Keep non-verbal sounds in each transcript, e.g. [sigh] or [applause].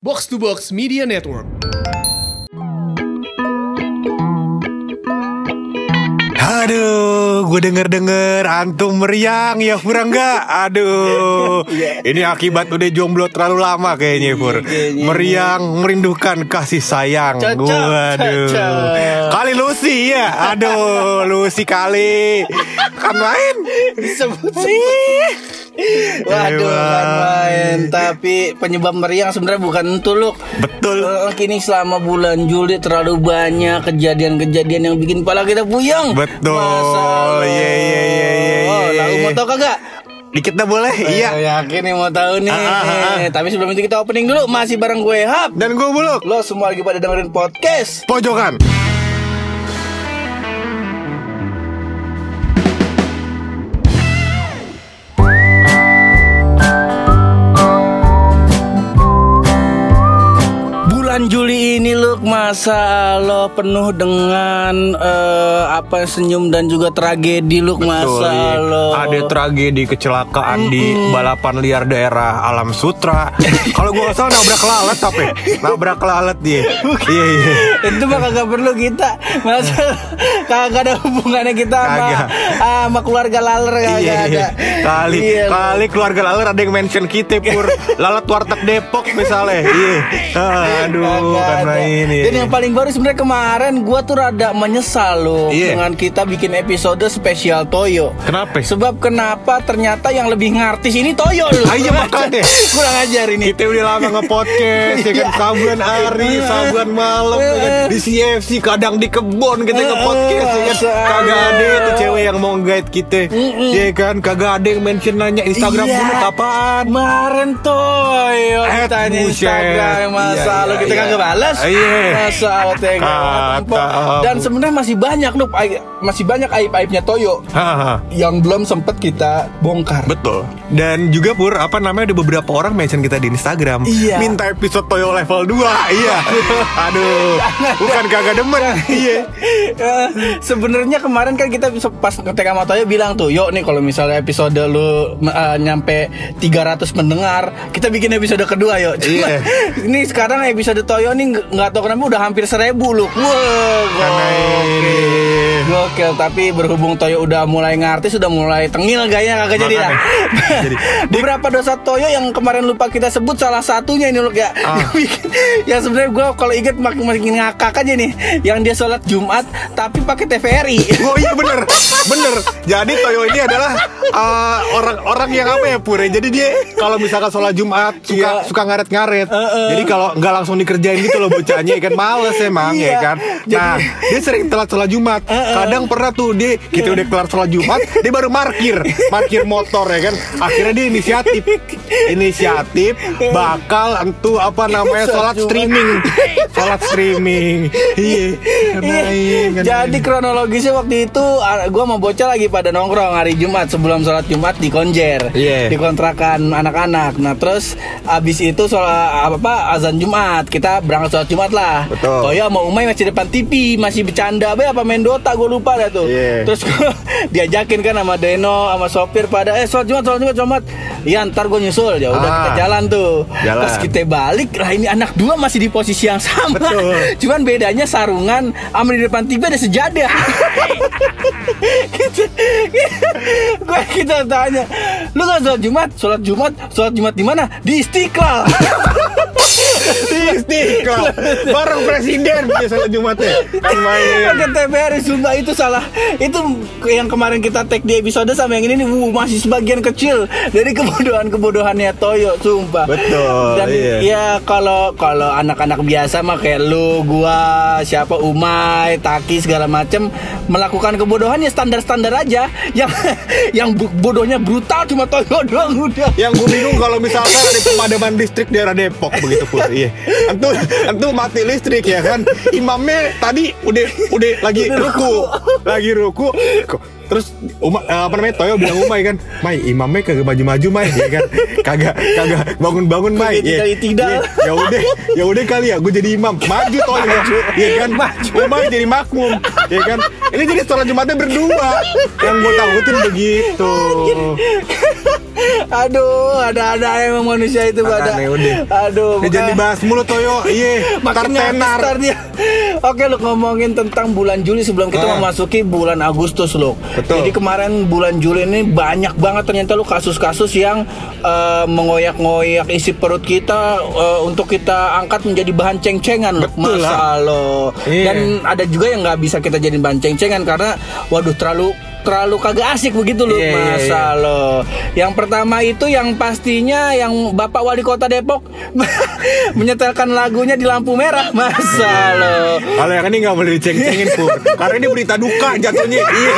Box to Box Media Network. Aduh, gue denger-denger antum meriang ya Pur enggak? Aduh, [laughs] ini akibat udah jomblo terlalu lama kayaknya Pur. kayaknya. Meriang merindukan kasih sayang. Waduh, kali Lucy ya. Aduh, Lucy kali. Kan main. disebut sih. [laughs] Waduh, main. Tapi penyebab meriang sebenarnya bukan itu loh. Betul. Eh, Kini selama bulan Juli terlalu banyak kejadian-kejadian yang bikin kepala kita puyeng. Betul. Masa. Iya, iya, iya, iya, iya, Lalu iya. mau tau kagak? Dikit dah boleh? Iya. Eh, yakin nih mau tahu nih. Ah, ah, ah. Tapi sebelum itu kita opening dulu. Masih bareng gue Hap. Dan gue buluk. Lo semua lagi pada dengerin podcast. Pojokan. Masa lo penuh dengan eh, apa senyum dan juga tragedi loh masa iya. lo. Ada tragedi kecelakaan di balapan liar daerah Alam Sutra. [laughs] Kalau gua salah nabrak lalat tapi nabrak lalat dia. Iya iya. itu mah kagak perlu kita masa [laughs] kagak ada hubungannya kita sama sama keluarga laler kagak Iya, ada iya. Kali Iya, lo. kali keluarga lalat ada yang mention kita pur [laughs] lalat warteg Depok misalnya. Iya. Aduh Kagak karena ada. ini. Dan yang paling baru sebenarnya kemarin gua tuh rada menyesal loh Iya. dengan kita bikin episode spesial Toyo. Kenapa? Sebab kenapa ternyata yang lebih ngartis ini Toyo loh. Ah, iya, makanya. [laughs] Kurang ajar ini. Kita udah lama nge-podcast ya kan Iya. sabuan hari, sabuan malam ya kan. di CFC kadang di kebon kita nge-podcast ya kan. Kagak ada tuh cewek yang mau guide kita. Ya kan, kagak ada yang mention nanya Instagram Iya. buluk apaan. Kemarin Toyo ditanya. Instagram masa Iya, lo iya, kita iya. kagak balas. Iya. Masa Empok. Dan sebenarnya masih banyak loh masih banyak aib-aibnya Toyo yang belum sempet kita bongkar. Betul. Dan juga Pur, apa namanya ada beberapa orang mention kita di Instagram. Iya. Minta episode Toyo level 2. [laughs] iya. Aduh. Bukan kagak demen. Iya. Eh, Sebenarnya kemarin kan kita bisa- pas ngetek sama Toyo bilang tuh, yuk nih kalau misalnya episode lu eh, nyampe 300 pendengar, kita bikin episode kedua yuk. Cuma, Iya. [laughs] ini sekarang episode Toyo nih nggak- nggak tahu kenapa udah hampir seribu lu. Wah, ini. gokil. Gokil, tapi berhubung Toyo udah mulai ngartis, sudah mulai tengil kayaknya kagak jadi. Makanya. Jadi, [laughs] Beberapa dosa Toyo yang kemarin lupa kita sebut salah satunya ini loh ya. Ah. [laughs] Yang sebenarnya gue kalau inget makin makin ngakak aja nih. Yang dia sholat Jumat tapi pakai TVRI. [laughs] Oh iya bener Bener Jadi Toyo ini adalah uh, Orang-orang yang apa ya Pure Jadi dia Kalau misalkan sholat Jumat Suka Iya. suka ngaret-ngaret Heeh. Jadi kalau nggak langsung dikerjain gitu loh bocahnya Kan males emang Iya. ya kan? Nah dia sering telat sholat Jumat. Kadang pernah tuh dia Kita udah kelar sholat Jumat Dia baru markir. Markir motor ya kan? Akhirnya dia inisiatif. Inisiatif Bakal entu apa namanya Sholat streaming. Sholat streaming. Iya Karena iya, karena Jadi kronologisnya waktu itu gue mau bocah lagi pada nongkrong hari Jumat sebelum sholat Jumat di Konjer. Iya. di kontrakan anak-anak. Nah terus abis itu sholat apa, apa azan Jumat kita berangkat sholat Jumat lah. Betul. Toyo sama Umay masih depan TV masih bercanda be apa main Dota gue lupa dah tuh. Iya. Terus gua [laughs] diajakin kan sama Deno sama sopir pada eh sholat Jumat sholat Jumat sholat Jumat. Iya ntar gue nyusul ya udah Ah. kita jalan tuh. Jalan. Pas kita balik lah ini anak dua masih di posisi yang sama. Betul. [laughs] Cuman bedanya sarungan sama di depan TV ada sejadah. [laughs] kita, gue kita tanya, lu nggak sholat Jumat? Sholat Jumat, sholat Jumat di mana? Di Istiqlal. Istiqlal Bareng presiden sholat Jumatnya Kan main Pakai TVRI Sumba itu salah. Itu yang kemarin kita tag di episode sama yang ini nih, wuh, masih sebagian kecil dari kebodohan-kebodohannya Toyo, sumpah. Betul, Dan iya. ya kalau kalau anak-anak biasa mah kayak lu, gua, siapa Umay, Taki segala macem melakukan kebodohan ya standar-standar aja. Yang yang bodohnya brutal cuma Toyo doang udah. Yang gue bingung kalau misalkan ada pemadaman listrik daerah Depok begitu pun iya. Entu entu mati listrik ya kan. Imamnya tadi udah udah lagi ruku, lagi ruku. Terus Uma, eh, apa namanya Toyo bilang Umay kan, Mai imamnya kagak maju-maju Mai ya kan, kagak kagak bangun-bangun Mai. Iya. tidal-tidal. Iya. Ya udah, ya udah kali ya, gue jadi imam, maju Toyo, ya kan, Umay jadi makmum, ya kan. Ini jadi sholat Jumatnya berdua, yang gue takutin begitu. Aduh, ada-ada emang manusia itu pada. Udah. Aduh, Ini jangan dibahas mulu Toyo. Iya, [laughs] Makin tenar. Oke lu ngomongin tentang bulan Juli sebelum kita Ah. memasuki bulan Agustus. Betul. Jadi kemarin bulan Juli ini banyak banget ternyata lu kasus-kasus yang eh, mengoyak-ngoyak isi perut kita eh, untuk kita angkat menjadi bahan ceng-cengan. Betul Masa lo. Iya. Dan ada juga yang nggak bisa kita jadiin bahan ceng-cengan karena waduh terlalu terlalu kagak asik begitu loh Iya, iya, masa lo. Yang pertama itu yang pastinya yang Bapak Wali Kota Depok [laughs] menyetelkan lagunya di lampu merah masa lo. Kalau yang ini nggak boleh diceng-cengin pur, karena ini berita duka jatuhnya. [laughs] Iya,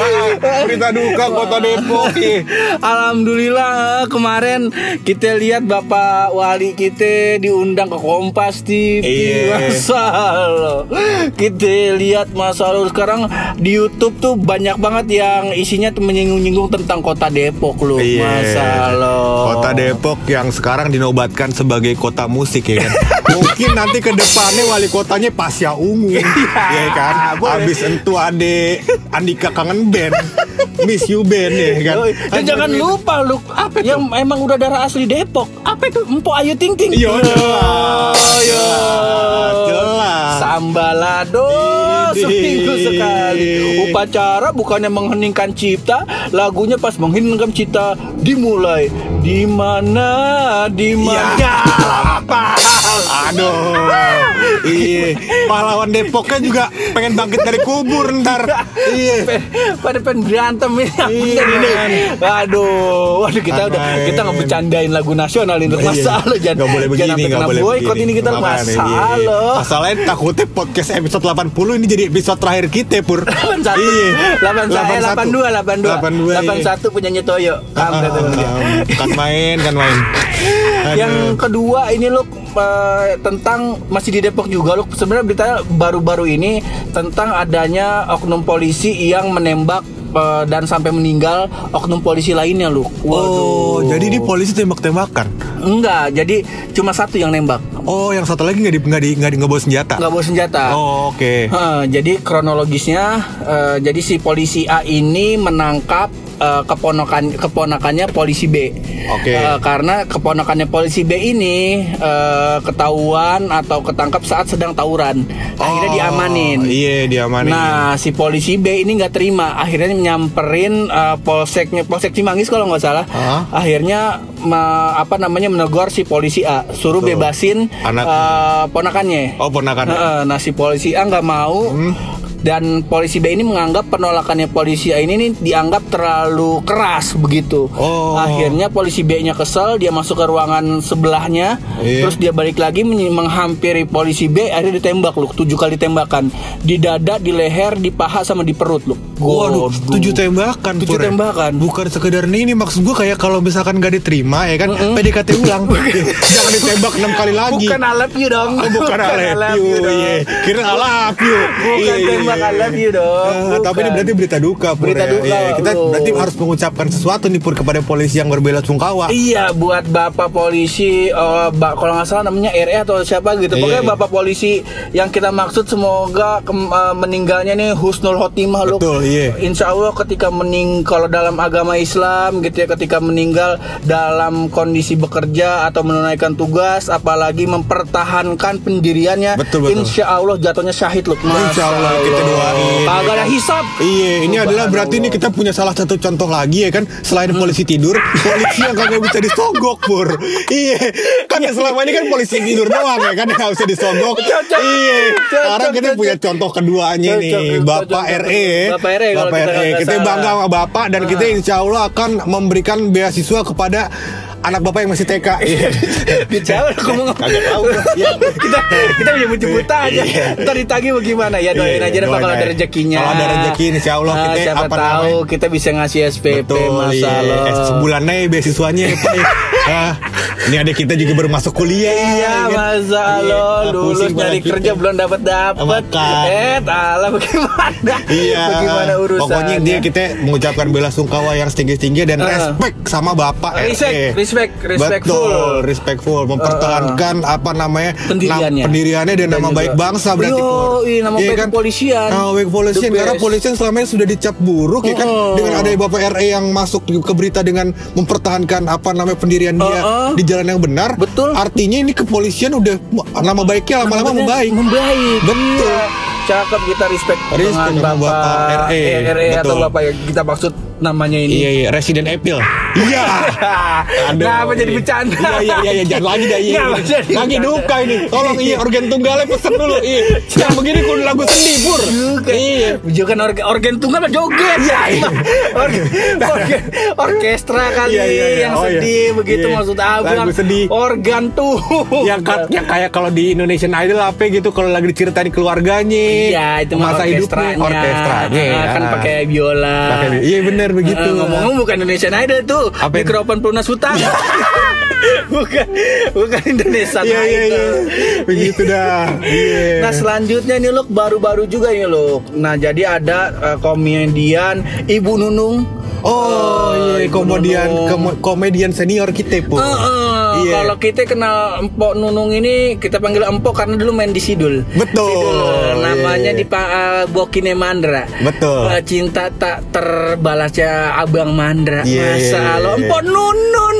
[laughs] berita duka kota Depok. Iya. Alhamdulillah kemarin kita lihat Bapak Wali kita diundang ke Kompas TV Iya. Masa lo. Kita lihat masa lo sekarang di YouTube tuh banyak banget yang isinya tuh menyinggung-nyinggung tentang kota Depok lo Iya. Masa lo Kota Depok yang sekarang dinobatkan sebagai kota musik ya kan. [laughs] Mungkin nanti ke depannya wali kotanya Pasya Ungu, ya kan. boleh. Habis entu ade Andika kangen band, Miss You band ya kan. Dan jangan lupa lu apa yang emang udah darah asli Depok. Apa itu? Empo Ayu Ting Ting. Iya, jelas. Jelas. Jelas. Sambalado seminggu sekali. Upacara bukannya mengheningkan cipta, lagunya pas mengheningkan cipta dimulai. Di mana? Di mana? Iya. Ya, apa? Aduh, iya. Pahlawan Depoknya juga pengen bangkit dari kubur ntar. Iya. Pada pengen berantem ini Iya, bener ini. kan. Waduh, waduh kita udah kita nggak bercandain lagu nasional ini Iya. masalah jangan Nggak boleh begini, nggak kena boleh boykot begini. ini kita iya. masalah. Masalahnya takutnya podcast episode 80 ini jadi episode terakhir kita, Pur. 81 Iya. 81 82 82 82 iya. 81 punyanya Toyo. Kamu. Ah, Kan main, kan main. Yang kedua ini lu eh, tentang masih di Depok juga lu sebenarnya beritanya baru-baru ini tentang adanya oknum polisi yang menembak eh, dan sampai meninggal oknum polisi lainnya lu. Oh, jadi ini polisi tembak-tembakan. Enggak, jadi cuma satu yang nembak, Oh, yang satu lagi nggak di nggak di nggak di nggak bawa senjata. nggak bawa senjata. Oh, oke. Heeh, jadi kronologisnya, eh, jadi si polisi A ini menangkap eh, keponakan keponakannya polisi B. Oke. Eh, karena keponakannya polisi B ini eh, ketahuan atau ketangkap saat sedang tawuran, akhirnya Oh, diamanin. Iya, diamanin. Nah, si polisi B ini nggak terima, akhirnya nyamperin eh, polseknya polsek Cimanggis kalau nggak salah. Hah? Akhirnya me- apa namanya menegur si polisi A, suruh Tuh. bebasin Anak. eh, ponakannya. Oh, ponakan. Heeh, nah si polisi A nggak mau Hmm. Dan polisi B ini menganggap penolakannya polisi A ini nih dianggap terlalu keras begitu. Oh. Akhirnya polisi B-nya kesel, dia masuk ke ruangan sebelahnya, Iya. terus dia balik lagi menghampiri polisi B, akhirnya ditembak loh, tujuh kali tembakan di dada, di leher, di paha sama di perut loh. Waduh, tujuh tembakan. Tujuh Pur, ya? tembakan. Bukan sekedar nih, ini maksud gua kayak kalau misalkan gak diterima ya kan, PDKT ulang. [laughs] Jangan ditembak enam kali lagi. Bukan I love you dong. Oh, bukan I love you, iya. Kira I love you. Bukan Iya, I love you dong. Ah, tapi ini berarti berita duka, Pur, Berita ya. duka, Iya, kita loh. berarti harus mengucapkan sesuatu nih Pur kepada polisi yang berbela sungkawa. Iya buat bapak polisi eh, ba- kalau nggak salah namanya RE atau siapa gitu Iya, pokoknya iya. bapak polisi yang kita maksud semoga kem- eh, meninggalnya nih husnul khotimah loh Betul, iya. Insya Allah ketika mening kalau dalam agama Islam gitu ya ketika meninggal dalam kondisi bekerja atau menunaikan tugas apalagi mempertahankan pendiriannya Betul, betul. Insya Allah jatuhnya syahid loh Insya Allah, kita doain, kagak ya ada kan? hisap Iya, ini adalah berarti ini kita punya salah satu contoh lagi ya kan selain polisi tidur, [laughs] polisi yang kagak bisa disogok pur. Iya, kan selama ini kan polisi tidur doang ya kan nggak bisa disogok. Iya, sekarang kita punya contoh keduanya nih, Bapak. RE. Bapak RE Bapak kita RE. Kita salah. bangga sama Bapak dan kita insya Allah akan memberikan beasiswa kepada anak Bapak yang masih TK. Bicara [laughs] aku mau Kagak tahu. Iya. kita kita menyebut-nyebut aja. Iya. Ntar ditagi bagaimana ya doain Iya, aja deh Pak, kalau ada aja. rezekinya. Kalau ada rezeki, insya Allah Nah, kita siapa apa tahu kita bisa ngasih SPP Betul, iya. masalah. Eh, Sebulannya beasiswanya ya Pak. [laughs] Ah, ini adik kita juga baru masuk kuliah. Iya masa lo ah, lulus nyari kita. kerja belum dapat dapat. Eh, talah bagaimana? Iya. Bagaimana urusannya? Pokoknya dia kita mengucapkan bela sungkawa yang setinggi-tinggi dan Ah. respect sama Bapak Respect, RE. Respect respect, respectful. Betul, respectful, mempertahankan apa namanya Pendiriannya. nam- pendiriannya dan, Dan nama juga- baik bangsa berarti. Yo, iya, nama Iya baik kepolisian. Nama baik kepolisian karena best. polisian selama ini sudah dicap buruk ya kan Oh. dengan ada Bapak RE yang masuk ke berita dengan mempertahankan apa namanya pendirian dia Oh, oh. di jalan yang benar. Betul. Artinya ini kepolisian udah nama baiknya lama-lama membaik. Membaik. Betul. Iya. Cakep kita respect, Respect dengan Bapak, Bapak RE. RE atau. Bapak yang kita maksud namanya ini. Iya iya Resident Evil. Iya. [laughs] Aduh, Kenapa jadi iya. bercanda? Iya iya iya iya, jangan lagi dah iya. Kenapa iya. jadi Lagi duka ini. Tolong iya organ tunggalnya pesen dulu. Iya. Yang begini kudu lagu sedih pur. Iya. Bukan organ, organ tunggal mah joget. Iya, iya. organ, organ, orkestra kali Iya, iya, iya. yang Oh, iya. sedih begitu Iya. maksud abang. Lagu sedih. Organ tuh. Yang, kat- yang kayak kalau di Indonesian Idol apa gitu kalau lagi diceritain keluarganya. Iya, itu mah masa hidupnya orkestranya. kan pakai biola. Iya benar begitu. Eh, ngomong-ngomong bukan Indonesian Idol tuh, Apa mikrofon pelunas hutang. [laughs] bukan bukan Indonesia Iya iya iya. Idol. Begitu dah. Iya. Nah selanjutnya nih Luk baru-baru juga nih Luk. Nah jadi ada eh, komedian Ibu Nunung. Oh Eh, iya Ibu komedian kom- komedian senior kita pur. Eh, eh, Iya. Kalau kita kenal Empok Nunung ini kita panggil Empok karena dulu main di Sidul. Betul. Sidul. Namanya Iya. di uh, Bokine Mandra. Betul. Eh, cinta tak terbalasnya Abang Mandra. Iya, Masa iya, iya, lo iya. Empok Nunun.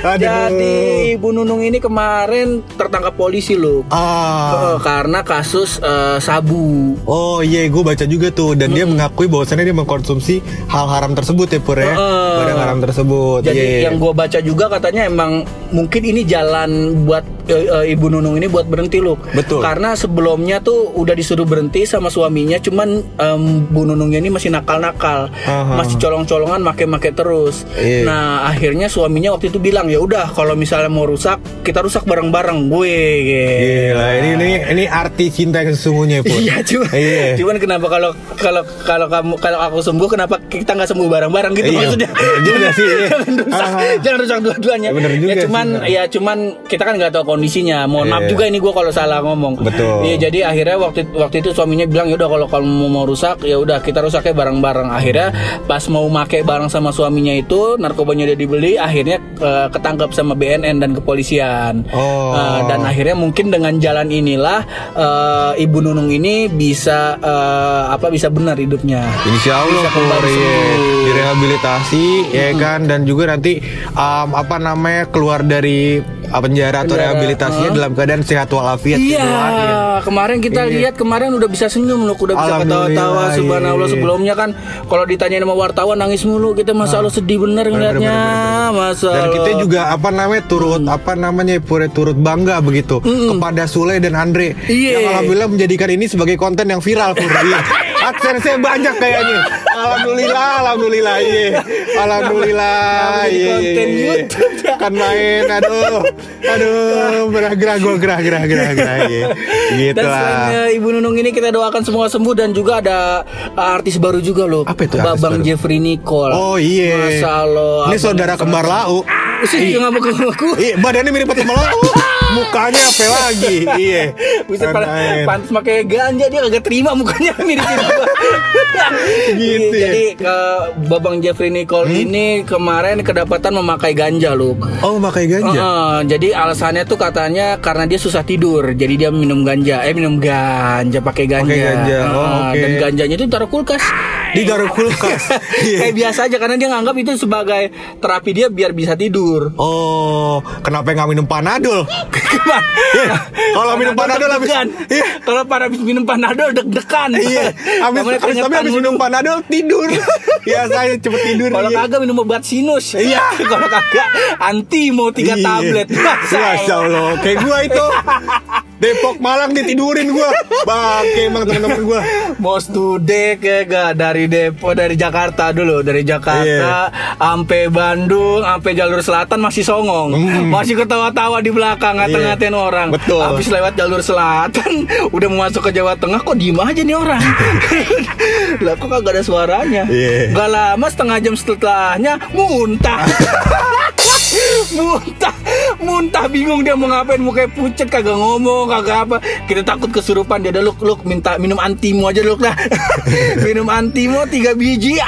Aduh. Jadi Ibu Nunung ini kemarin tertangkap polisi loh. Ah. Eh, karena kasus eh, sabu. Oh iya, gue baca juga tuh dan dia mengakui bahwasannya dia mengkonsumsi hal haram tersebut ya pur ya, Heeh. barang haram tersebut. Jadi Iya. yang gue baca juga katanya emang mungkin ini jalan buat eh, Ibu Nunung ini buat berhenti loh. Betul. Karena sebelumnya tuh udah disuruh berhenti sama suaminya, cuman em, Bu Nunungnya ini masih nakal-nakal, Aha. masih colong-colongan, make-make terus. Iya. Nah akhirnya suaminya waktu itu bilang ya udah kalau misalnya mau rusak kita rusak bareng-bareng gue. gitu. Gila, ini ini ini arti cinta yang sesungguhnya pur. Iya cuma, Iya. cuman kenapa kalau kalau kalau kamu kalau aku sembuh kenapa kita nggak sembuh bareng-bareng gitu Iya, maksudnya? bener juga sih, iya. [laughs] jangan rusak, Ah. jangan rusak dua-duanya. Ya, bener juga ya cuman sih. ya cuman kita kan nggak tahu kondisinya. Mohon maaf Iya. juga ini gua kalau salah ngomong. Betul. Iya jadi akhirnya waktu waktu itu suaminya bilang ya udah kalau kamu mau rusak ya udah kita rusaknya bareng-bareng. Akhirnya pas mau make bareng sama suaminya itu narkobanya udah dibeli akhirnya eh, ketangkap sama BNN dan kepolisian. Oh. Eh, dan akhirnya mungkin dengan jalan inilah eh, Ibu Nunung ini bisa eh, apa bisa benar hidupnya. Insya Allah Bisa kembali iya. direhabilitasi ya kan dan juga nanti um, apa namanya keluar dari uh, penjara atau Penjara, rehabilitasinya uh. dalam keadaan sehat walafiat. Iya, Doain. kemarin kita Iya. lihat kemarin udah bisa senyum loh, udah bisa ketawa-tawa. iya. Subhanallah sebelumnya kan kalau ditanyain sama wartawan nangis mulu, kita masa Allah sedih bener ngeliatnya, masa Dan kita juga apa namanya turut Hmm. apa namanya pura turut bangga begitu kepada Sule dan Andre Iya. yang alhamdulillah menjadikan ini sebagai konten yang viral Pur. Iya. Adsense banyak kayaknya. Alhamdulillah, alhamdulillah iya. Alhamdulillah. Jadi Iya, konten iya, iya. YouTube? Kan main aduh. Aduh, gerah-gerah gua gerah-gerah gerah-gerah iya. Gitu Dan selain lah. eh, Ibu Nunung ini kita doakan semua sembuh dan juga ada uh, artis baru juga loh. Apa itu Babang baru? Jeffrey Nicole. Oh iya. Ini saudara kembar lau. Sih, nggak mau ngaku. Iya, badannya mirip sama lau. [laughs] Mukanya apa lagi? Iya. Bisa Kan pantas pakai ganja dia kagak terima mukanya [laughs] gua. Gitu ya. Jadi ke Babang Jeffrey Nicole ini kemarin kedapatan memakai ganja loh. Oh, pakai ganja. Heeh, jadi alasannya tuh katanya karena dia susah tidur, jadi dia minum ganja, eh minum ganja pakai ganja. Pakai ganja, oh, oke. Dan ganjanya itu taruh kulkas. Di taruh kulkas. Iya. [laughs] Kayak biasa aja karena dia nganggap itu sebagai terapi dia biar bisa tidur. Oh, kenapa nggak minum panadol? Gimana? Kalau minum panadol habis. Iya. Kalau pada habis minum panadol deg-degan. Iya, habis, tapi habis minum panadol tidur. [laughs] Biasanya cepet tidur. Kalau iya. kagak minum obat sinus. Iya. [laughs] Kalau kagak anti mau tiga Iya. tablet. Masya Allah, kayak gua itu. Depok Malang ditidurin gua. Bangke emang teman-teman gua. Mau studi ke gak dari Depok dari Jakarta dulu dari Jakarta sampai Bandung sampai jalur selatan masih songong masih ketawa-tawa di belakang ngata-ngatain orang Hmm. Betul. habis lewat jalur selatan [laughs] udah mau masuk ke Jawa Tengah kok diem aja nih orang [laughs] lah kok kagak ada suaranya Iya. gak lama setengah jam setelahnya muntah [laughs] muntah. Muntah bingung dia mau ngapain mukanya pucet kagak ngomong kagak apa. Kita takut kesurupan dia luk luk minta minum antimo aja luk lah [laughs] minum antimo tiga biji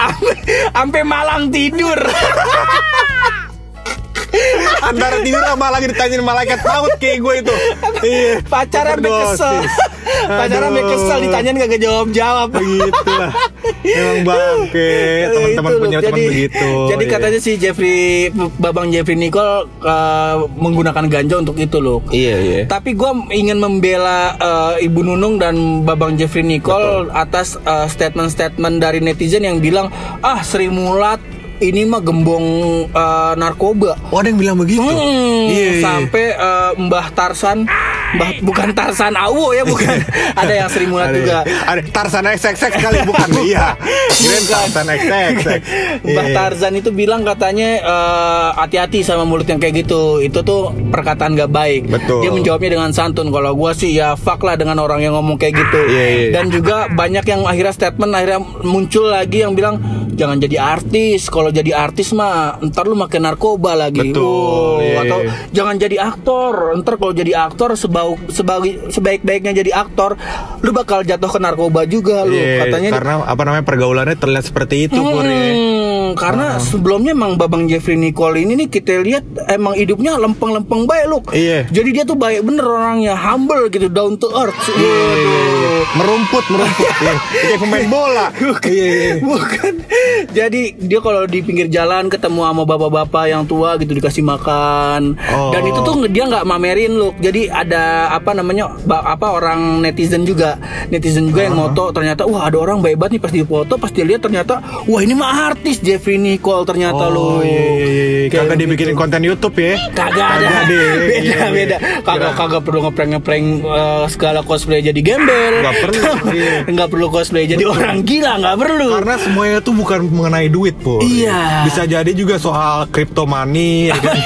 ampe malang tidur [laughs] Antara tidur sama lagi ditanyain malaikat maut kayak gue itu. Iya. pacaran kesel pacaran kesel ditanyain gak jawab jawab Begitu lah. Emang bangke. Teman-teman punya teman begitu. Jadi Iya. katanya si Jeffrey Babang Jeffrey Nicole eh, menggunakan ganja untuk itu loh. Iya iya. Tapi gue ingin membela eh, Ibu Nunung dan Babang Jeffrey Nicole atas eh, statement-statement dari netizen yang bilang ah Sri Mulat ini mah gembong eh, narkoba. Oh ada yang bilang begitu. Hmm, Iya, iya. sampai eh, Mbah Tarsan, Mbah bukan Tarsan Awo ya bukan. [laughs] Ada yang Sri Mulat juga. Ada Tarzan XXX kali bukan? [laughs] Iya. Kirain Tarzan XXX. [laughs] Mbah Iya. Tarzan itu bilang katanya eh, hati-hati sama mulut yang kayak gitu. Itu tuh perkataan gak baik. Betul. Dia menjawabnya dengan santun. Kalau gua sih ya fuck lah dengan orang yang ngomong kayak gitu. Iya, iya. Dan juga banyak yang akhirnya statement akhirnya muncul lagi yang bilang jangan jadi artis. Kalau jadi artis mah ntar lu makin narkoba lagi. Betul, Oh, Atau iya. jangan jadi aktor. Ntar kalau jadi aktor sebau sebagai sebaik-baiknya jadi aktor, lu bakal jatuh ke narkoba juga lu. Iya, Katanya karena apa namanya pergaulannya terlihat seperti itu Pur, ya. Karena sebelumnya emang Babang Jeffrey Nicole ini nih kita lihat emang hidupnya lempeng-lempeng baik loh. Iya. Jadi dia tuh baik bener orangnya, humble gitu, down to earth. Iya, iya, iya. Merumput merumput [laughs] iya. kayak pemain bola [laughs] iya, iya. Bukan. Jadi dia kalau di pinggir jalan ketemu sama bapak-bapak yang tua gitu dikasih makan. Oh. Dan itu tuh dia nggak mamerin loh. Jadi ada apa namanya apa orang netizen juga, netizen juga yang moto ternyata wah ada orang baik banget nih pas difoto pas dilihat ternyata wah ini mah artis Jeffrey Nicole ternyata Oh loh. iya, iya, iya. Kayak Kagak gitu. dibikinin konten YouTube ya Kagak ada. deh [laughs] beda Iya, iya. beda. Kagak kagak perlu ngeprank ngeprank eh, segala cosplay jadi gembel. Nggak perlu, [laughs] iya. Nggak perlu cosplay jadi orang gila, nggak perlu. Karena semuanya tuh bukan mengenai duit pur Iya. Bisa jadi juga soal crypto money [laughs] ya kan?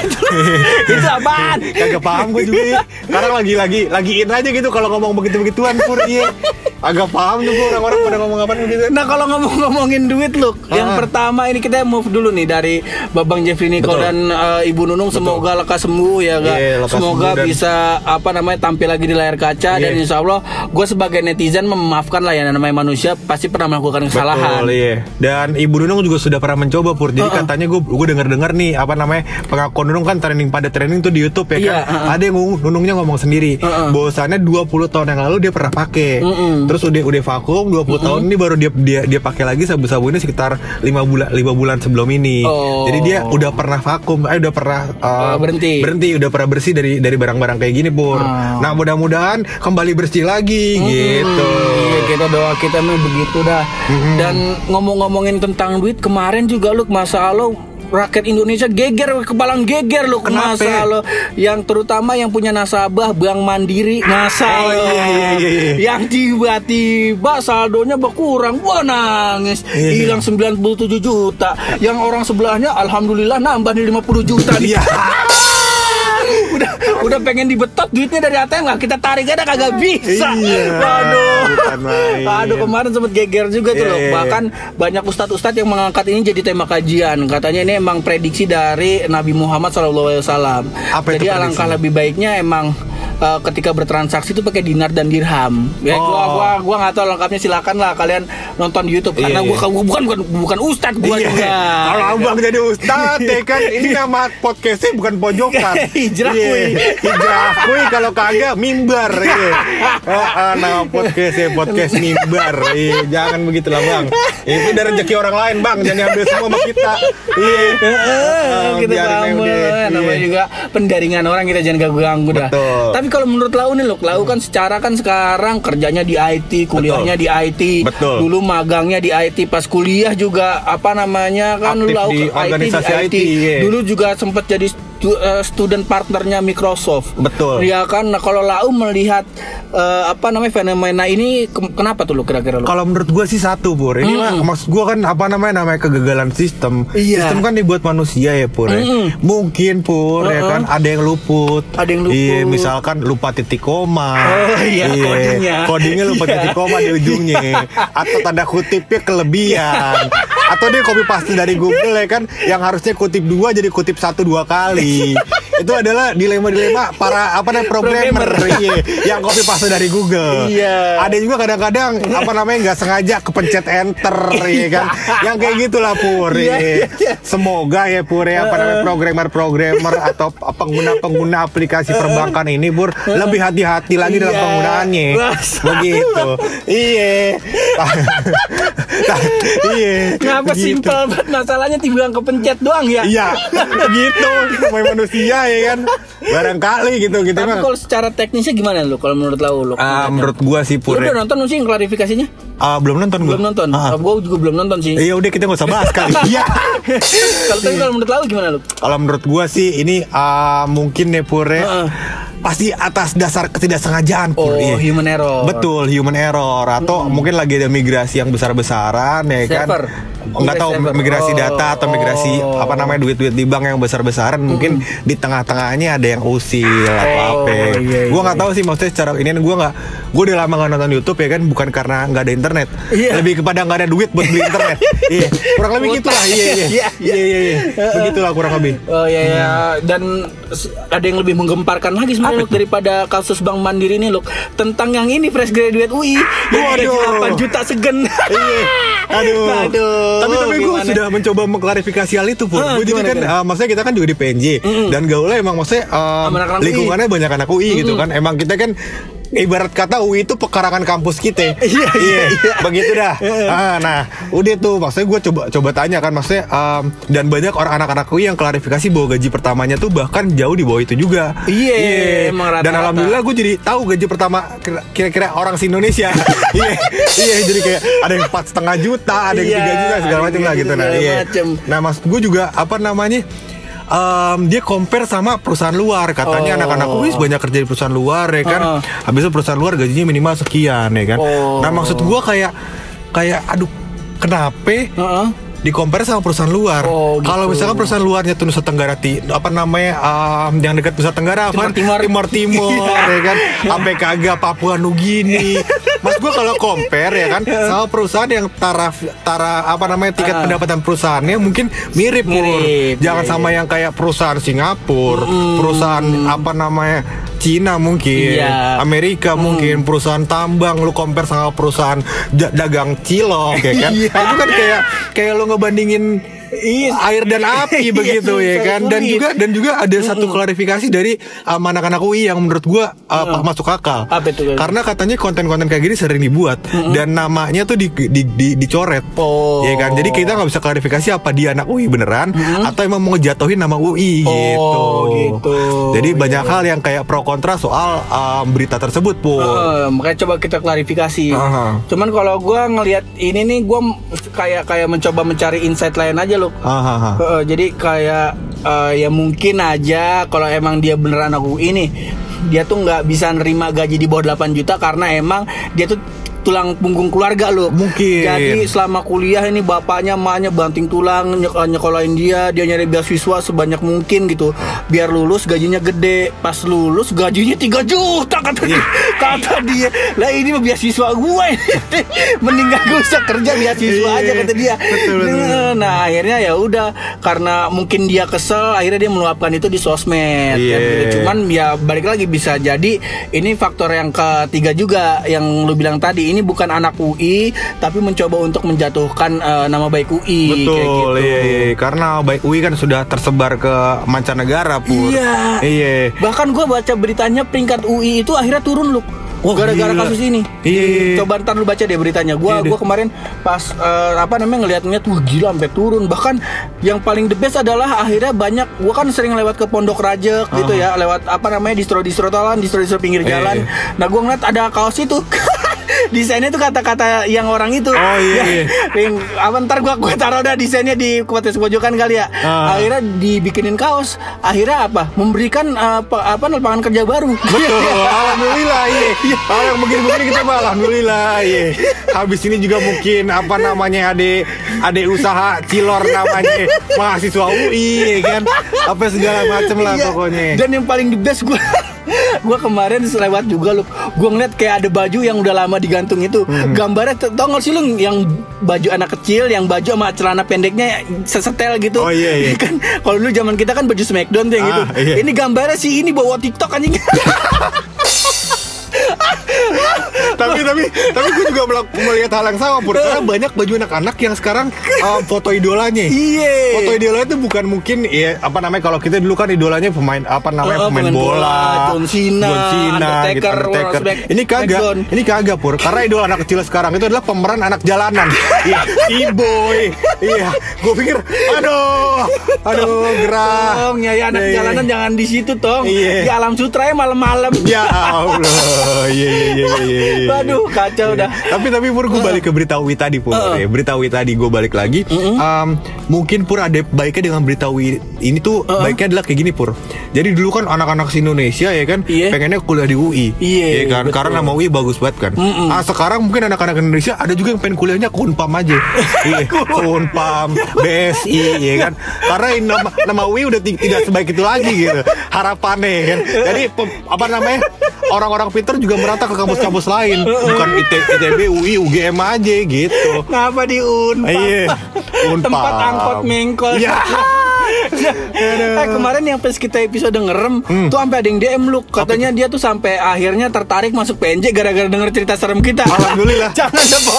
itu apaan? Kagak paham gue juga Sekarang lagi-lagi Lagi in aja gitu Kalau ngomong begitu-begituan pur Iya Agak paham tuh orang-orang pada ngomong apa begitu Nah kalau ngomong-ngomongin duit loh, yang Ah. pertama ini kita move dulu nih dari Babang Jeffrey Nicole Betul. dan eh, Ibu Nunung semoga lekas sembuh ya kak. Iya, lekas semoga dan- bisa apa namanya tampil lagi di layar kaca dan Iya. insya Allah gue sebagai netizen memaafkan lah ya namanya manusia pasti pernah melakukan kesalahan. Betul, iya. Dan Ibu Nunung juga sudah pernah mencoba Pur. Jadi Uh-uh. katanya gue gue dengar-dengar nih apa namanya pengakuan Nunung kan trending pada trending tuh di YouTube ya Iya, kan. uh-uh. Ada yang Nunungnya ngomong sendiri. Uh-uh. Bahwasannya 20 tahun yang lalu dia pernah pakai. Mm-mm. Terus udah udah vakum 20 tahun ini baru dia dia dia pakai lagi sabu-sabu ini sekitar 5 bulan 5 bulan sebelum ini. Oh. Jadi dia udah pernah vakum, eh udah pernah uh, Oh, berhenti. Berhenti, udah pernah bersih dari dari barang-barang kayak gini, Pur. Oh. Nah, mudah-mudahan kembali bersih lagi gitu. Iya kita doa kita mah begitu dah. Dan ngomong-ngomongin tentang duit kemarin juga lu masa lo rakyat Indonesia geger kepalang geger lu Kenapa? lo yang terutama yang punya nasabah Bank Mandiri masa Oh, lo iya, iya, iya, iya. yang tiba-tiba saldonya berkurang wah nangis Iya. hilang 97 juta yang orang sebelahnya alhamdulillah nambah nih 50 juta Iya. [laughs] udah udah pengen dibetot duitnya dari ATM nggak kita tarik aja kagak bisa. Iya, main. aduh kemarin sempet geger juga tuh Iya, loh. iya, iya. bahkan banyak ustadz-ustadz yang mengangkat ini jadi tema kajian. Katanya ini emang prediksi dari Nabi Muhammad SAW jadi alangkah lebih baiknya emang eh, ketika bertransaksi itu pakai dinar dan dirham ya Oh. gua gua gua nggak tahu lengkapnya silakan lah kalian nonton di YouTube karena Iya, gua, iya. gua bukan bukan bukan ustadz gua Iya. juga Kalau abang jadi ustad ya kan [laughs] Ini nama podcastnya bukan pojokan [laughs] Hijrah Iya. kuy. Hijrah kuy kalau kagak mimbar iya. [laughs] Ah, ah, Nama podcastnya podcast mimbar iya. Jangan begitu lah bang Itu dari rezeki orang lain bang Jangan diambil semua sama kita Iya kita paham lah. deh. namanya Iya. juga pendaringan orang kita jangan ganggu ganggu dah. Betul. Tapi kalau menurut Lau nih loh, Lau kan secara kan sekarang kerjanya di IT, kuliahnya di IT. Betul. Dulu magangnya di IT, pas kuliah juga apa namanya kan Aktif Lau di ke organisasi IT, iya. Dulu juga sempat jadi student partnernya Microsoft. Betul. Ya kan. Nah, kalau Lau melihat eh, apa namanya fenomena ini ke- kenapa tuh lo kira-kira lo? Kalau menurut gue sih satu Pur Ini mah maksud gue kan apa namanya namanya kegagalan sistem Iya. Sistem kan dibuat manusia ya Pur ya. Mungkin Pur ya Uh-uh. kan Ada yang luput Ada yang luput. Iya misalkan lupa titik koma Oh, iya, kodingnya. Kodingnya lupa [laughs] Iya. titik koma di ujungnya Atau tanda kutipnya kelebihan [laughs] Atau dia copy paste dari Google ya kan Yang harusnya kutip dua jadi kutip satu dua kali [laughs] itu adalah dilema-dilema para apa namanya programmer, [laughs] iya, yang copy paste dari Google. Iya. Ada juga kadang-kadang apa namanya nggak sengaja kepencet enter, ya kan? Yang kayak gitulah pur. Iya, iya. iya, iya. Semoga ya pur ya apa namanya programmer-programmer atau pengguna-pengguna aplikasi perbankan ini pur lebih hati-hati lagi dalam Iya. penggunaannya. Masa Begitu. Iya. [laughs] Iya. Ngapa Begitu. simpel banget masalahnya dibilang kepencet doang ya? Iya, [laughs] gitu. Namanya manusia ya kan. Barangkali gitu gitu Tapi kalau secara teknisnya gimana lu kalau menurut lau lu? Ah, menurut gua sih Lu pur. udah ya. nonton sih klarifikasinya? Ah, belum nonton gua. Belum nonton. Ah. Gua juga belum nonton sih. Iya udah kita nggak usah bahas kali. [laughs] Iya. kalau kalau menurut lau gimana lu? Kalau menurut gua sih ini ah, mungkin ya pur ya. Heeh. Pasti atas dasar ketidaksengajaan. Oh, iya. human error. Betul, human error atau mungkin lagi ada migrasi yang besar-besaran ya kan. Server. Nggak tahu migrasi Oh, data atau migrasi oh. apa namanya duit-duit di bank yang besar-besaran mungkin di tengah-tengahnya ada yang usil atau apa. iya, Gua iya, nggak tahu sih maksudnya secara ini gua nggak gua udah lama nggak nonton YouTube ya kan bukan karena nggak ada internet. Iya. Lebih kepada nggak ada duit buat beli internet. [laughs] iya. Kurang lebih gitu lah. Iya iya. Iya, Iya iya. iya iya. Begitulah kurang lebih. Oh iya ya dan s- ada yang lebih menggemparkan lagi sebenarnya daripada kasus Bank Mandiri ini loh tentang yang ini fresh graduate UI yang gaji 8 juta segen. Iya. [laughs] Aduh. Aduh, Tapi tapi gue sudah mencoba mengklarifikasi hal itu pun. Ah, Gue jadi gimana, kan, uh, maksudnya kita kan juga di PNJ dan gaulnya emang maksudnya UI. lingkungannya banyak anak UI gitu kan. Emang kita kan ibarat kata UI itu pekarangan kampus kita. [laughs] Iya, iya, iya. Begitu dah. Ah, nah, udah tuh maksudnya gue coba coba tanya kan maksudnya um, dan banyak orang anak-anak UI yang klarifikasi bahwa gaji pertamanya tuh bahkan jauh di bawah itu juga. Iya, emang Dan rata-rata. alhamdulillah gue jadi tahu gaji pertama kira- kira-kira orang se Indonesia. [laughs] iya, iya jadi kayak ada yang empat setengah juta, ada yang Iya, tiga juta segala macam lah gitu. Nah, iya. Nah, maksud gue juga apa namanya? Em, dia compare sama perusahaan luar katanya Oh. anak-anak UI banyak kerja di perusahaan luar ya kan Heeh. habis itu perusahaan luar gajinya minimal sekian ya kan Oh. nah maksud gue kayak kayak aduh kenapa Heeh. Di compare sama perusahaan luar. Oh, gitu. Kalau misalkan perusahaan luarnya tuh Nusa Tenggara ti, apa namanya um, yang dekat Nusa Tenggara apa? Timur-timur. Timur Timur [laughs] ya kan. Sampai kagak Papua Nugini. Mas gua kalau compare ya kan sama perusahaan yang taraf tara apa namanya tiket Ah. pendapatan perusahaannya mungkin mirip, Pur. Mirip, Jangan iya, sama yang kayak perusahaan Singapura, perusahaan apa namanya Cina mungkin, Iya. Amerika mungkin, perusahaan tambang lu compare sama perusahaan dagang cilok ya kan. Iya. Nah, itu kan kayak kayak lu ngebandingin. Air dan api Iya, begitu ya kan? Dan juga dan juga ada satu klarifikasi dari um, anak-anak UI yang menurut gua uh, masuk akal. Apa itu? karena katanya konten-konten kayak gini sering dibuat dan namanya tuh di, di, di- dicoret. Oh. ya kan? Jadi kita nggak bisa klarifikasi apa dia anak UI beneran atau emang mau ngejatuhin nama UI Oh, gitu. gitu. jadi Iya, banyak hal yang kayak pro kontra soal um, berita tersebut pun Heeh, makanya coba kita klarifikasi. Aha. Cuman kalau gua ngelihat ini nih gua kayak kayak mencoba mencari insight lain aja loh. Hahaha. Heeh, jadi kayak eh, ya mungkin aja kalau emang dia beneran aku ini dia tuh nggak bisa nerima gaji di bawah 8 juta karena emang dia tuh tulang punggung keluarga loh. Mungkin. Jadi selama kuliah ini bapaknya, emaknya banting tulang nyek eh, nyekolahin dia, dia nyari beasiswa sebanyak mungkin gitu. Biar lulus gajinya gede. Pas lulus gajinya 3 juta kata dia. Kata dia. Lah ini mah beasiswa gue. [laughs] Mending gak gue usah kerja beasiswa aja kata dia. Betul, betul, betul. Nah akhirnya ya udah karena mungkin dia kesel akhirnya dia meluapkan itu di sosmed. Kan gitu. Cuman ya balik lagi bisa jadi ini faktor yang ketiga juga yang lu bilang tadi ini bukan anak UI tapi mencoba untuk menjatuhkan eh, nama baik UI. kayak Betul, gitu. iya, iya. karena baik UI kan sudah tersebar ke mancanegara pur. Iya. Iya. Bahkan gua baca beritanya peringkat UI itu akhirnya turun loh. Wah, gara-gara kasus ini. Iya, iya, iya. Coba ntar lu baca deh beritanya. Gua Iya gua kemarin pas eh, apa namanya ngeliat-ngeliat wah gila sampai turun. Bahkan yang paling the best adalah akhirnya banyak gua kan sering lewat ke Pondok Rajek gitu ya, lewat apa namanya distro-distro talan, distro-distro pinggir Iya, jalan. iya. Nah, gua ngeliat ada kaos itu. [laughs] Desainnya tuh kata-kata yang orang itu. Oh, iya, iya. Yang, apa ntar gua gua taruh dah desainnya di kuates pojokan kali ya. Ah. Akhirnya dibikinin kaos. Akhirnya apa? Memberikan eh, apa, apa lapangan kerja baru. Betul, [laughs] alhamdulillah iya. Kalau yang begini-begini kita mah alhamdulillah iya. Habis ini juga mungkin apa namanya ada ada usaha cilor namanya mahasiswa UI ya kan. Apa segala macam lah Iya. pokoknya. Dan yang paling the best gue [laughs] gua kemarin selewat juga lu. Gua ngeliat kayak ada baju yang udah lama digantung itu. Hmm. Gambarnya tau gak sih lu yang baju anak kecil, yang baju sama celana pendeknya sesetel gitu. Oh, iya, iya. [laughs] kan kalau dulu zaman kita kan baju Smackdown tuh yang Ah, gitu. iya. Ini gambarnya sih ini bawa TikTok anjing. [laughs] tapi tapi tapi gue juga melihat hal yang sama pur karena banyak baju anak-anak yang sekarang uh, foto idolanya Iya. foto idolanya itu bukan mungkin ya apa namanya kalau kita dulu kan idolanya pemain apa namanya Oh, pemain, pemain bola, bola, John Cena, John Cena, gitu, Undertaker, Undertaker. Smack- ini kagak ini kagak pur karena idol anak kecil sekarang itu adalah pemeran anak jalanan iya si boy iya gue pikir aduh aduh gerah Tong, ya, ya anak Iya, iya. jalanan jangan di situ, Tong. Iya. Di alam sutra ya malam-malam. ya Allah iya iya iya iya iya. Waduh, kacau dah. tapi tapi pur gue balik ke berita Wi tadi pur Heeh. ya, berita Wi tadi gue balik lagi. Em, mungkin pur ada baiknya dengan berita Wi ini tuh baiknya adalah kayak gini pur. Jadi dulu kan anak-anak Indonesia ya kan Iya. pengennya kuliah di UI Iya, ya kan. betul. karena nama UI bagus banget kan. Ah sekarang mungkin anak-anak Indonesia ada juga yang pengen kuliahnya ke Unpam aja. [laughs] Iya Unpam BSI ya kan. Karena ini nama, nama UI udah ti- tidak sebaik itu lagi gitu. Harapannya ya kan. Jadi apa namanya orang-orang pinter juga merata ke kampus-kampus lain [laughs] bukan IT, ITB UI UGM aja gitu Kenapa di Unpad? Iya, Unpad. Tempat angkot mengkol. Ya. [laughs] eh, kemarin yang pas kita episode ngerem Hmm. tuh sampai ada yang DM lu katanya dia tuh sampai akhirnya tertarik masuk PNJ gara-gara denger cerita serem kita. Alhamdulillah. [laughs] Jangan deh, Bo.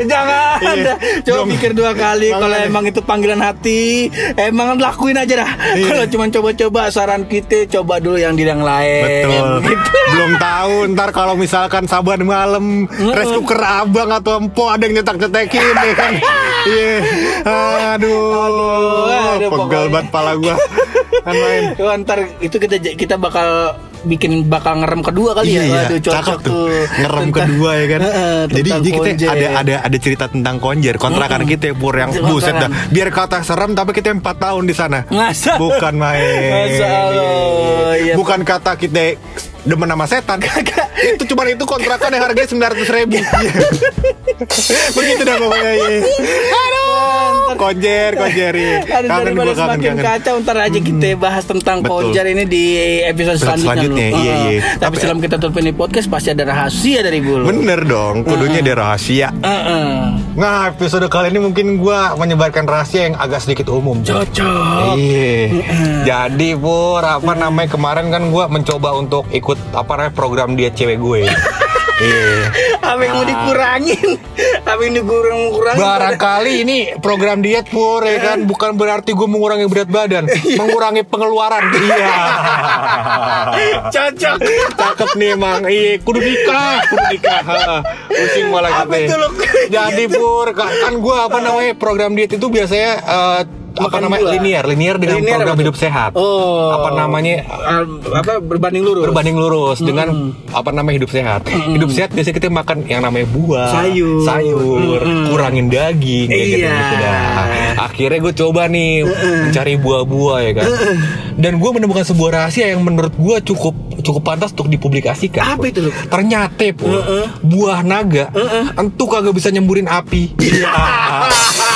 Jangan Iya. Coba Belum. pikir dua kali kalau emang itu panggilan hati, emang lakuin aja dah. Iya. Kalau cuma coba-coba saran kita coba dulu yang di yang lain. Betul. [laughs] Gitu. Belum tahu ntar kalau misalkan saban malam rice cooker abang atau empo ada yang nyetak-nyetakin ya kan. [laughs] Iya. Aduh. aduh, Pegel pokoknya. Banget pala gua. Kan main. Tuh, ntar itu kita kita bakal bikin bakal ngerem kedua kali ya. Waduh, cocok Iya, cakep tuh. Ngerem Tentang- kedua ya kan. Heeh, jadi jadi kita konjer. ada ada ada cerita tentang konjer kontrakan kita ya, pur yang Kontrakan. buset dah. Biar kata serem tapi kita 4 tahun di sana. Masa? Bukan main. Masa Allah, iya. Bukan kata kita demen sama setan. itu cuma itu kontrakan yang harganya 900 ribu. [laughs] Iya. Begitu dah pokoknya. Iya. Konjer, konjer. Kangen gua kangen semakin kangen. kacau ntar aja kita bahas tentang Betul. konjer ini di episode selanjutnya, selanjutnya, loh. iya, iya. Tapi Tapi- sebelum kita tutup ini podcast pasti ada rahasia dari bulu. Bener dong, kudunya dia rahasia. Heeh. Nah, episode kali ini mungkin gua menyebarkan rahasia yang agak sedikit umum. Cocok. Iya. Jadi pur apa namanya kemarin kan gua mencoba untuk ikut apa namanya program diet cewek gue. [laughs] Iya. Apa yang mau dikurangin? Apa yang dikurang kurangin? Barangkali ini program diet pur ya kan bukan berarti gue mengurangi berat badan, mengurangi pengeluaran. Iya. Cocok. Cakep nih emang. Iya, kudu nikah, kudu nikah. Pusing malah Apa gitu. itu? Jadi pur kan gua apa namanya program diet itu biasanya eh, apa Makan namanya buah. linear, linear dengan Linear program apa hidup sehat. Oh. Apa namanya apa berbanding lurus? berbanding lurus dengan apa namanya hidup sehat. Hidup sehat biasanya kita makan yang namanya buah, Sayur. sayur, kurangin daging kayak gitu, Iya. gitu dah. Akhirnya gue coba nih mencari buah-buah ya kan. Dan gue menemukan sebuah rahasia yang menurut gue cukup cukup pantas untuk dipublikasikan. Apa itu, Luk? Ternyata pur, buah naga entu kagak bisa nyemburin api. Iya. [laughs]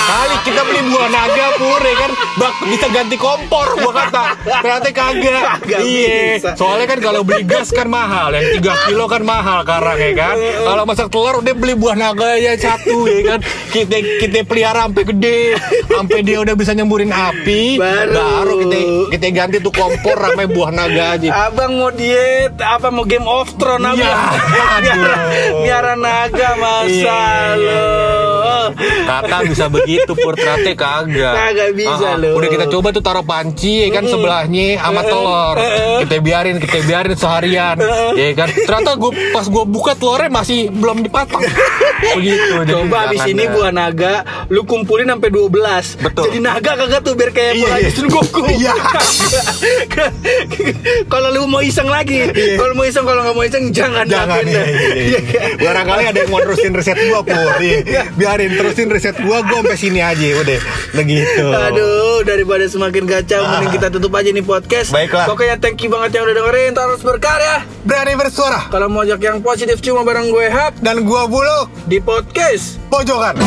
Buah naga pur ya kan, bak bisa ganti kompor gua kata. Ternyata kagak. Iya. Soalnya kan kalau beli gas kan mahal, yang 3 kilo kan mahal karang ya kan. Kalau masak telur udah beli buah naga aja satu ya kan. Kita kita pelihara sampai gede, sampai dia udah bisa nyemburin api, Baru. kita kita ganti tuh kompor ramai buah naga aja. Abang mau diet apa mau Game of? Iya, Miara, aduh. miara naga masa Iya, iya, lo. Kata bisa begitu pur ternyata kagak. Kagak bisa, Ah, ah. loh. Udah kita coba tuh taruh panci ya kan sebelahnya sama telur. Kita biarin, kita biarin seharian. Ya kan. Ternyata gua pas gua buka telurnya masih belum dipatang. [laughs] Begitu. Coba abis jangan ini dah. buah naga lu kumpulin sampai 12 Betul. Jadi naga kagak tuh biar kayak Iya, bola iya. Goku [laughs] Iya. Kalau lu mau iseng lagi Kalau mau iseng kalau nggak mau iseng jangan Jangan iya, iya, iya. [laughs] Iya kan? Barangkali ada yang mau terusin riset gua pur. Iya. Biarin terusin riset gua, gua sampai sini aja udah. Begitu. Aduh, daripada semakin kacau, mending kita tutup aja nih podcast. Ah. Baiklah. Pokoknya thank you banget yang udah dengerin, terus berkarya. Berani bersuara Kalau mau ajak yang positif cuma bareng gue Hap dan gua bulu di podcast. pojokan.